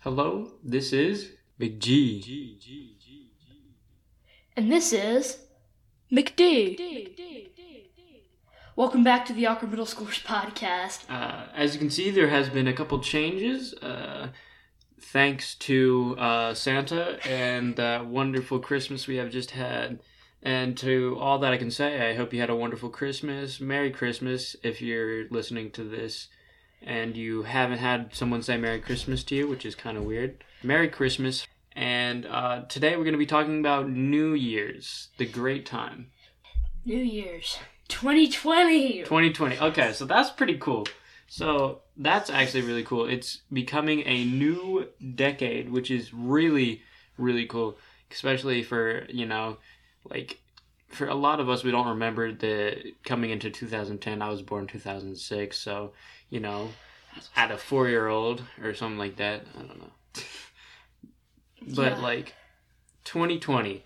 Hello, this is Big G. And this is McD. Welcome back to the Awkward Middle Schoolers podcast. Uh, as you can see, there has been a couple changes. Uh, thanks to uh, Santa and that wonderful Christmas we have just had. And to all that I can say, I hope you had a wonderful Christmas. Merry Christmas if you're listening to this and you haven't had someone say Merry Christmas to you, which is kind of weird. Merry Christmas. And uh, today we're going to be talking about New Year's, the great time. New Year's 2020. 2020. Okay, so that's pretty cool. So that's actually really cool. It's becoming a new decade, which is really, really cool. Especially for, you know, like for a lot of us, we don't remember the coming into 2010. I was born 2006, so, you know, at a four year old or something like that. I don't know. but Yeah. like 2020,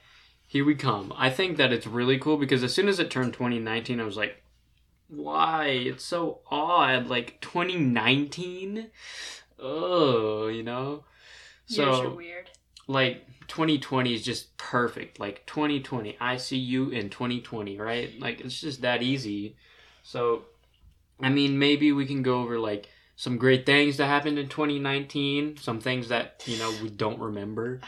here we come. I think that it's really cool because as soon as it turned 2019, I was like, why? It's so odd. Like 2019? Oh, you know? Years are So, weird. like 2020 is just perfect. Like 2020, I see you in 2020, right? Like it's just that easy. So, I mean, maybe we can go over like some great things that happened in 2019, some things that, you know, we don't remember.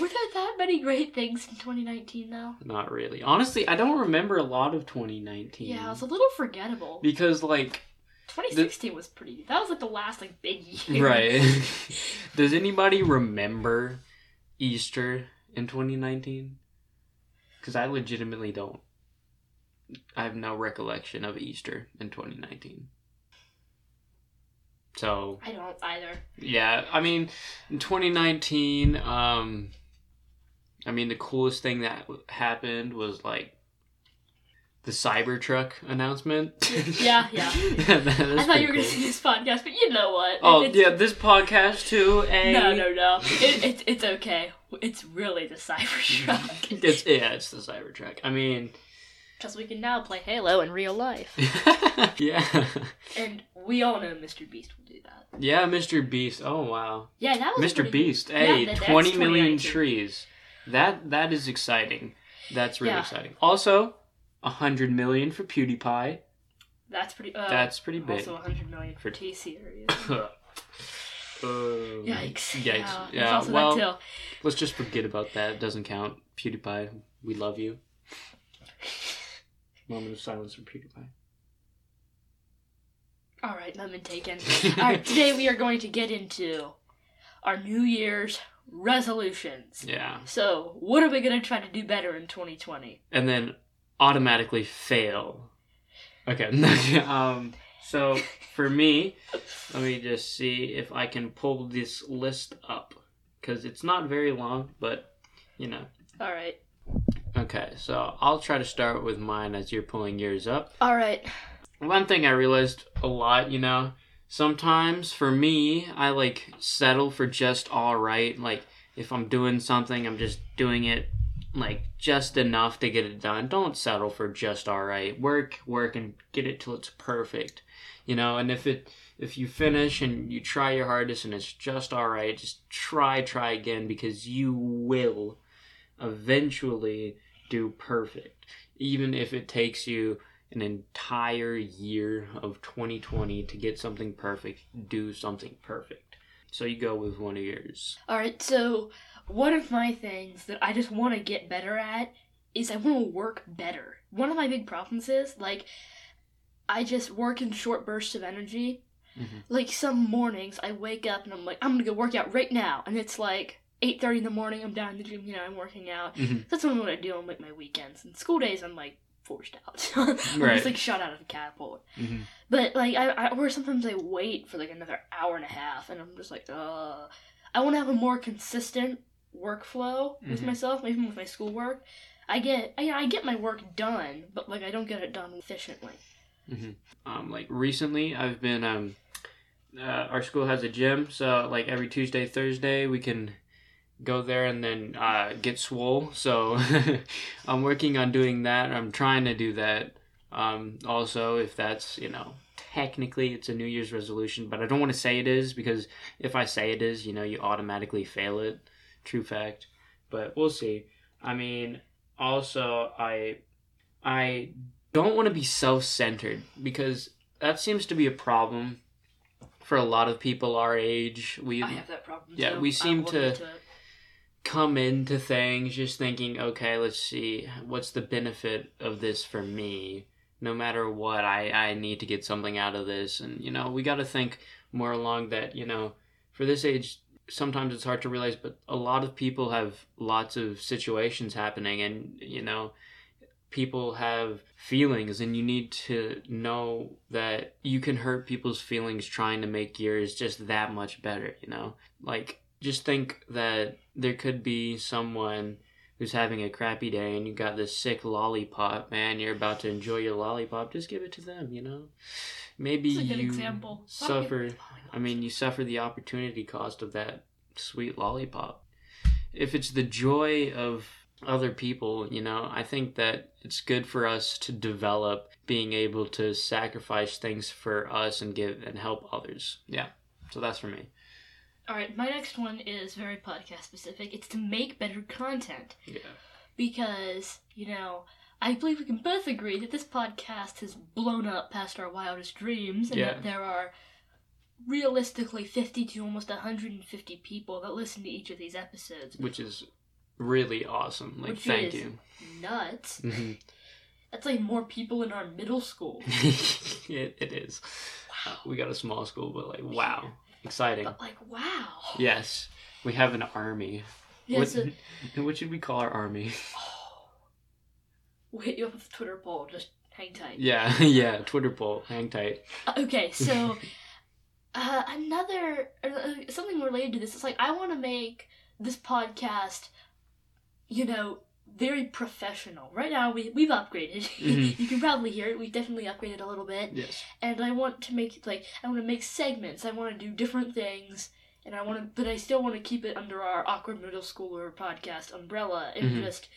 Were that many great things in 2019 though? Not really. Honestly, I don't remember a lot of 2019. Yeah, it was a little forgettable. because like 2016 was pretty. That was like the last like big year. right. Does anybody remember Easter in 2019? Cuz I legitimately don't. I have no recollection of Easter in 2019. So, I don't either. yeah, I mean, in 2019, um, I mean, the coolest thing that happened was like the Cybertruck announcement. Yeah, yeah. That's I thought you were gonna see this podcast, but you know what? Oh yeah, this podcast too. A No, no, no. It, it, it's okay. It's really the Cybertruck. it's yeah, it's the Cybertruck. I mean, Because we can now play Halo in real life. yeah, And we all know Mr. Beast will do that. yeah, Mr. Beast. Oh wow, Yeah, that was Mr. pretty- Beast. Yeah, Hey, that's twenty million 2019. trees. That that is exciting. That's really Yeah. exciting. Also, a hundred million for PewDiePie. That's pretty. Uh, That's pretty big. Also, 100 million for T series. Oh, Yikes! Yikes! Yeah, Yeah. also well, that too. let's just forget about that. It doesn't count. PewDiePie, we love you. Moment of silence for PewDiePie. All right, moment taken. All right, today we are going to get into our New Year's resolutions. Yeah. So, what are we going to try to do better in 2020? and then automatically fail. Okay. um. So for me, let me just see if I can pull this list up because it's not very long, but you know. All right. Okay. So I'll try to start with mine as you're pulling yours up. All right. One thing I realized a lot, you know, sometimes for me, I like settle for just all right. Like if I'm doing something, I'm just doing it like just enough to get it done. Don't settle for just all right. Work, work and get it till it's perfect. You know, and if it if you finish and you try your hardest and it's just all right, just try try again because you will eventually do perfect. Even if it takes you an entire year of 2020 to get something perfect, do something perfect. So you go with one of yours. All right. So, one of my things that I just want to get better at is I want to work better. One of my big problems is like I just work in short bursts of energy. Mhm. Like some mornings I wake up and I'm like I'm going to go work out right now and it's like 8:30 in the morning I'm down in the gym, you know, I'm working out. Mhm. That's what I want to do on like my weekends. And school days I'm like forced out. I'm Right. just like shot out of the catapult. Mhm. But like I, I or sometimes I wait for like another hour and a half and I'm just like, uh I wanna have a more consistent workflow with Mhm. myself, even with my schoolwork. I get I, I get my work done, but like I don't get it done efficiently. Um, like recently, I've been um, uh, our school has a gym, so like every Tuesday, Thursday, we can go there and then uh, get swole. So I'm working on doing that. I'm trying to do that. Um, also, if that's you know technically it's a New Year's resolution, but I don't want to say it is because if I say it is, you know, you automatically fail it. True fact. But we'll see. I mean, also I I don't want to be self-centered because that seems to be a problem for a lot of people our age. We I have that problem. Yeah, too. we seem to- it. Come into things just thinking, okay, let's see, what's the benefit of this for me? No matter what, I, I need to get something out of this. And, you know, we got to think more along that, you know, for this age, sometimes it's hard to realize, but a lot of people have lots of situations happening, and, you know, people have feelings, and you need to know that you can hurt people's feelings trying to make yours just that much better, you know? Like, just think that there could be someone who's having a crappy day and you got this sick lollipop, man, you're about to enjoy your lollipop, just give it to them, you know? Maybe you example. suffer I mean, you suffer the opportunity cost of that sweet lollipop. If it's the joy of other people, you know, I think that it's good for us to develop being able to sacrifice things for us and give and help others. Yeah. So that's for me. All right, my next one is very podcast specific. It's to make better content Yeah. because you know I believe we can both agree that this podcast has blown up past our wildest dreams, and Yeah. that there are realistically 50 to almost 150 people that listen to each of these episodes. Which is really awesome. Like, Which thank is- you. Nuts. hmm That's like more people in our middle school. it, it is. Wow. We got a small school, but like, wow. Exciting. But like, wow. Yes. We have an army. Yeah, what, what should we call our army? we'll hit you up with a Twitter poll. Just hang tight. Yeah, yeah. Twitter poll. Hang tight. Uh, Okay, so uh, another uh, something related to this is like I want to make this podcast, you know, very professional. Right now we we've upgraded. Mhm. you can probably hear it. We've definitely upgraded a little bit, Yes. and I want to make like I want to make segments. I want to do different things. And I want to, but I still want to keep it under our awkward middle schooler podcast umbrella, and Mhm. just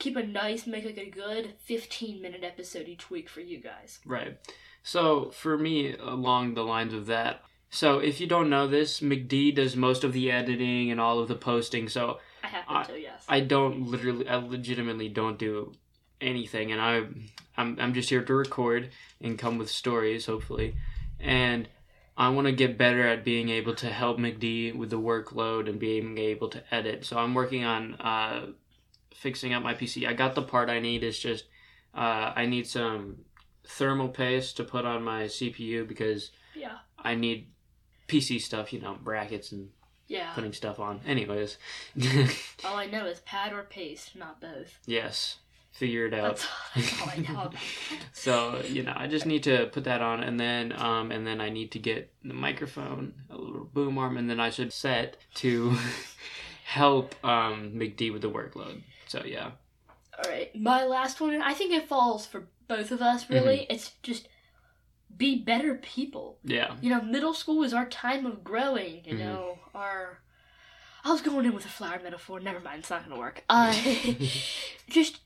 keep a nice, make like a good fifteen minute episode each week for you guys. Right. So for me, along the lines of that, so if you don't know this, McD does most of the editing and all of the posting. So I happen I- to, yes. I don't literally, I legitimately don't do anything, and I, I'm, I'm just here to record and come with stories, hopefully, and I want to get better at being able to help McD with the workload and being able to edit. So I'm working on uh, fixing up my PC. I got the part I need. It's just uh, I need some thermal paste to put on my CPU because yeah. I need PC stuff, you know, brackets and Yeah. putting stuff on. Anyways, All I know is pad or paste, not both. yes, figure it out. That's, that's all I know. So you know, I just need to put that on, and then um, and then I need to get the microphone, a little boom arm, and then I should set to help um, McD with the workload. So yeah, All right, my last one. I think it falls for both of us. Really, Mm-hmm. it's just be better people. yeah, You know, middle school is our time of growing. You Mhm. know, our. I was going in with a flower metaphor. Never mind, it's not gonna work. Uh, just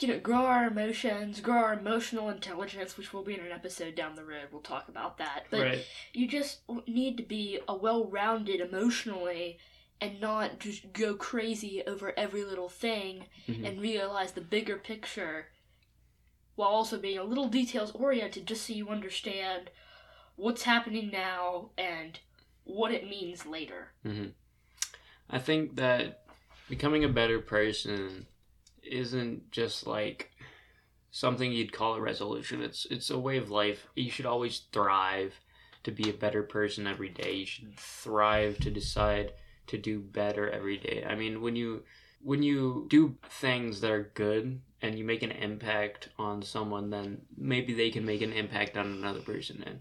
you know, grow our emotions, grow our emotional intelligence, which will be in an episode down the road. We'll talk about that. But right, you just need to be a well-rounded emotionally and not just go crazy over every little thing Mhm. and realize the bigger picture while also being a little details oriented just so you understand what's happening now and what it means later. I think that becoming a better person isn't just like something you'd call a resolution. It's it's a way of life. You should always thrive to be a better person every day. You should thrive to decide to do better every day. I mean, when you when you do things that are good and you make an impact on someone, then maybe they can make an impact on another person. And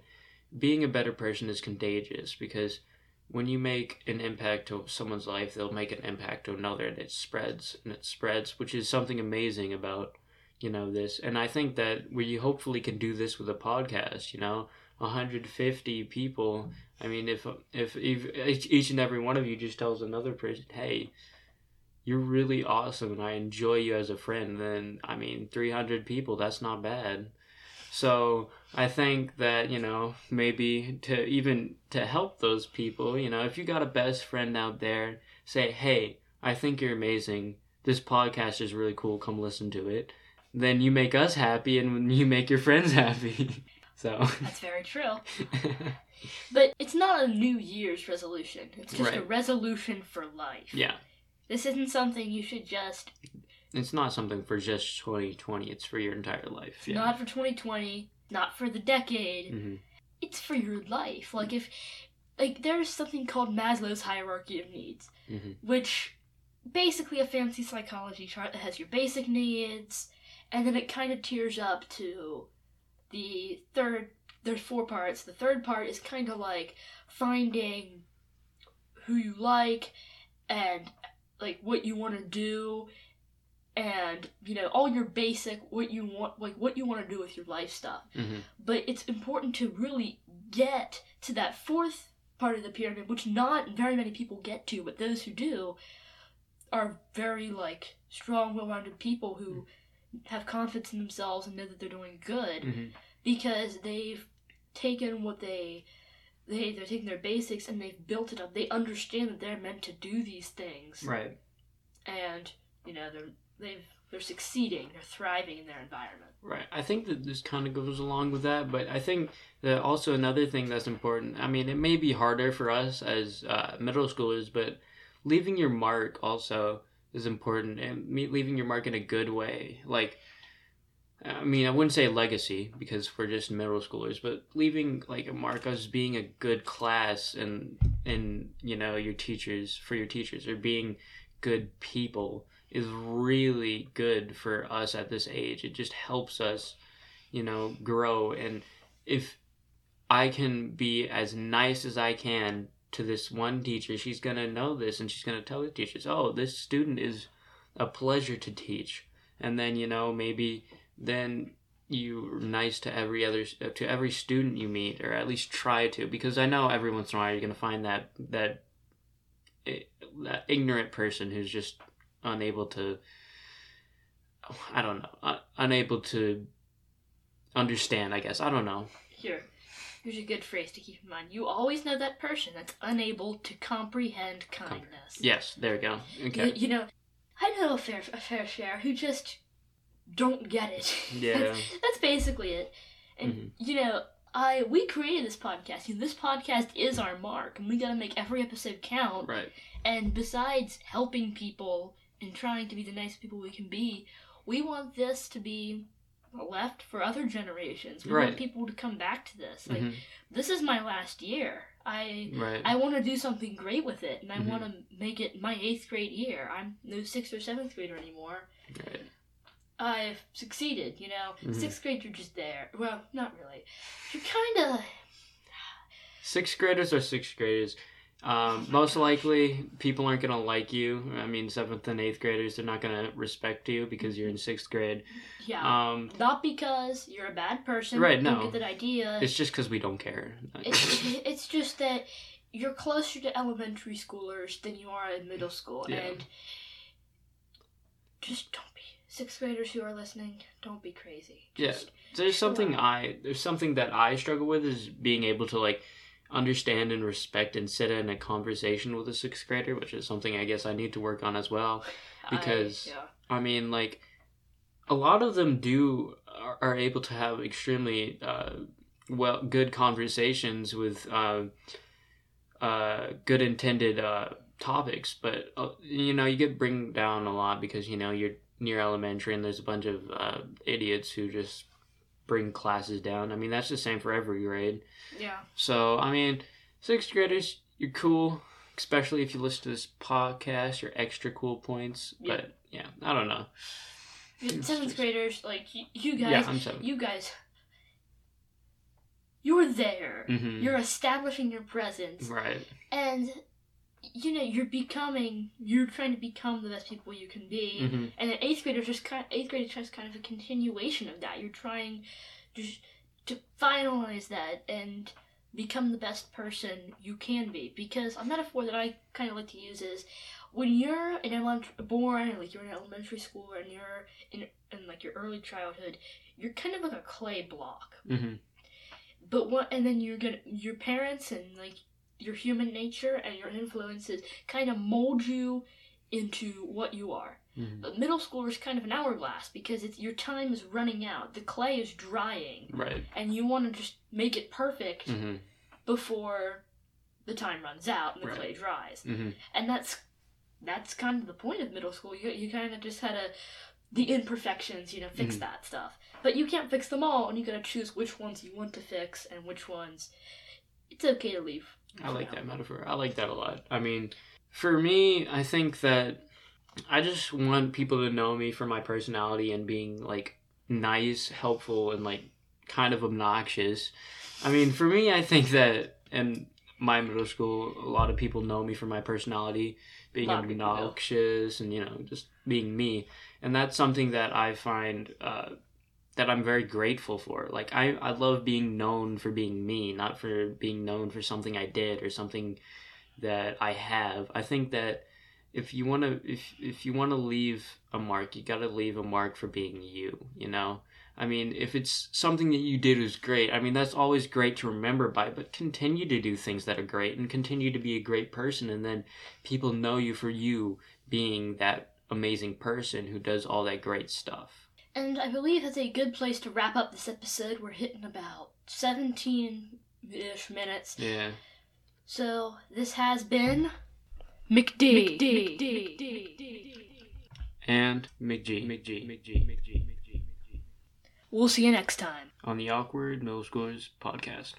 being a better person is contagious because when you make an impact to someone's life, they'll make an impact to another, and it spreads and it spreads, which is something amazing about you know this. And I think that we hopefully can do this with a podcast. You know, 150 people. I mean, if if, if each and every one of you just tells another person, "Hey, you're really awesome and I enjoy you as a friend," then I mean, 300 people, that's not bad. So I think that you know maybe to even to help those people, you know, if you got a best friend out there, say, "Hey, I think you're amazing. This podcast is really cool. Come listen to it." Then you make us happy, and you make your friends happy. So that's very true. but it's not a New Year's resolution. It's just right. a resolution for life. Yeah. This isn't something you should just. It's not something for just 2020. It's for your entire life. Yeah. Not for 2020. Not for the decade. Mm-hmm. It's for your life. Like if, like there's something called Maslow's hierarchy of needs, mm-hmm. which basically a fancy psychology chart that has your basic needs, and then it kind of tears up to the third there's four parts. The third part is kind of like finding who you like and like what you want to do and you know all your basic what you want like what you want to do with your life stuff mm-hmm. but it's important to really get to that fourth part of the pyramid which not very many people get to but those who do are very like strong well-rounded people who have confidence in themselves and know that they're doing good mm-hmm. because they've taken what they they they're taking their basics and they've built it up. They understand that they're meant to do these things. Right. And you know they're they've they're succeeding. They're thriving in their environment. Right. I think that this kind of goes along with that, but I think that also another thing that's important. I mean, it may be harder for us as uh, middle schoolers, but leaving your mark also is important and leaving your mark in a good way. Like, I mean, I wouldn't say legacy because we're just middle schoolers, but leaving like a mark as being a good class and and you know your teachers for your teachers or being good people is really good for us at this age. It just helps us, you know, grow. And if I can be as nice as I can to this one teacher, she's going to know this and she's going to tell the teachers, oh, this student is a pleasure to teach. And then, you know, maybe then you're nice to every other to every student you meet or at least try to because i know every once in a while you're going to find that that eh, that ignorant person who's just unable to i don't know uh, unable to understand i guess i don't know here Here's a good phrase to keep in mind. You always know that person that's unable to comprehend kindness. Yes, there we go. Okay. You, you know, I know a fair, a fair share who just don't get it. Yeah. that's, that's basically it. And mm-hmm. you know, I we created this podcast. You know, this podcast is our mark, and we got to make every episode count. Right. And besides helping people and trying to be the nice people we can be, we want this to be left for other generations. We right. want people to come back to this. Like mm-hmm. this is my last year. I right. I want to do something great with it, and I mm-hmm. want to make it my eighth grade year. I'm no sixth or seventh grader anymore. Right. I've succeeded. You know, mm-hmm. sixth grade you're just there. Well, not really. You're kind of. Sixth graders are sixth graders. Um, most likely, people aren't gonna like you. I mean, seventh and eighth graders, they're not gonna respect you because you're in sixth grade. Yeah. Um, not because you're a bad person. Right. Don't no. get that idea. It's just because we don't care. It's, it's just that you're closer to elementary schoolers than you are in middle school, yeah. and just don't be sixth graders who are listening. Don't be crazy. Just yeah. There's something I there's something that I struggle with is being able to like understand and respect and sit in a conversation with a sixth grader, which is something I guess I need to work on as well. Because I, yeah. I mean, like a lot of them do are, are able to have extremely uh, well good conversations with uh, uh, good intended uh, topics, but uh, you know you get bring down a lot because you know you're near elementary and there's a bunch of uh, idiots who just bring classes down. I mean, that's the same for every grade. Yeah. So, I mean, sixth graders, you're cool, especially if you listen to this podcast, you're extra cool points. Yeah. But, yeah, I don't know. Seventh graders, like, you, you guys, yeah, I'm seven. you guys, you're there. Mm-hmm. You're establishing your presence. Right. And you know you're becoming you're trying to become the best people you can be mm-hmm. and then eighth grade is just kind of, eighth grade is just kind of a continuation of that you're trying just to finalize that and become the best person you can be. Because a metaphor that I kind of like to use is when you're in elementary, born, like you're in elementary school and you're in, in like your early childhood, you're kind of like a clay block. Mm-hmm. But what, and then you're gonna, your parents and like your human nature and your influences kind of mold you into what you are. Mhm. But middle school is kind of an hourglass because it's your time is running out. The clay is drying, Right. and you want to just make it perfect Mm-hmm. before the time runs out and the Right. clay dries. Mm-hmm. And that's that's kind of the point of middle school. You you kind of just had to the imperfections, you know, fix Mhm. that stuff. But you can't fix them all, and you gotta choose which ones you want to fix and which ones it's okay to leave. I like that metaphor. I like that a lot. I mean, for me, I think that I just want people to know me for my personality and being like nice, helpful, and like kind of obnoxious. I mean, for me, I think that in my middle school, a lot of people know me for my personality, being Lot of people do. obnoxious, and you know, just being me. And that's something that I find uh, that I'm very grateful for. Like I, I love being known for being me, not for being known for something I did or something that I have. I think that if you want to if if you want to leave a mark, you got to leave a mark for being you, you know? I mean, if it's something that you did was great, I mean, that's always great to remember by, but continue to do things that are great and continue to be a great person and then people know you for you being that amazing person who does all that great stuff. And I believe that's a good place to wrap up this episode. We're hitting about 17 ish minutes. Yeah. So this has been McD. McD. McD. And McG, McG, McG, McG, McG, McG. We'll see you next time. On the Awkward Middle Schoolers podcast.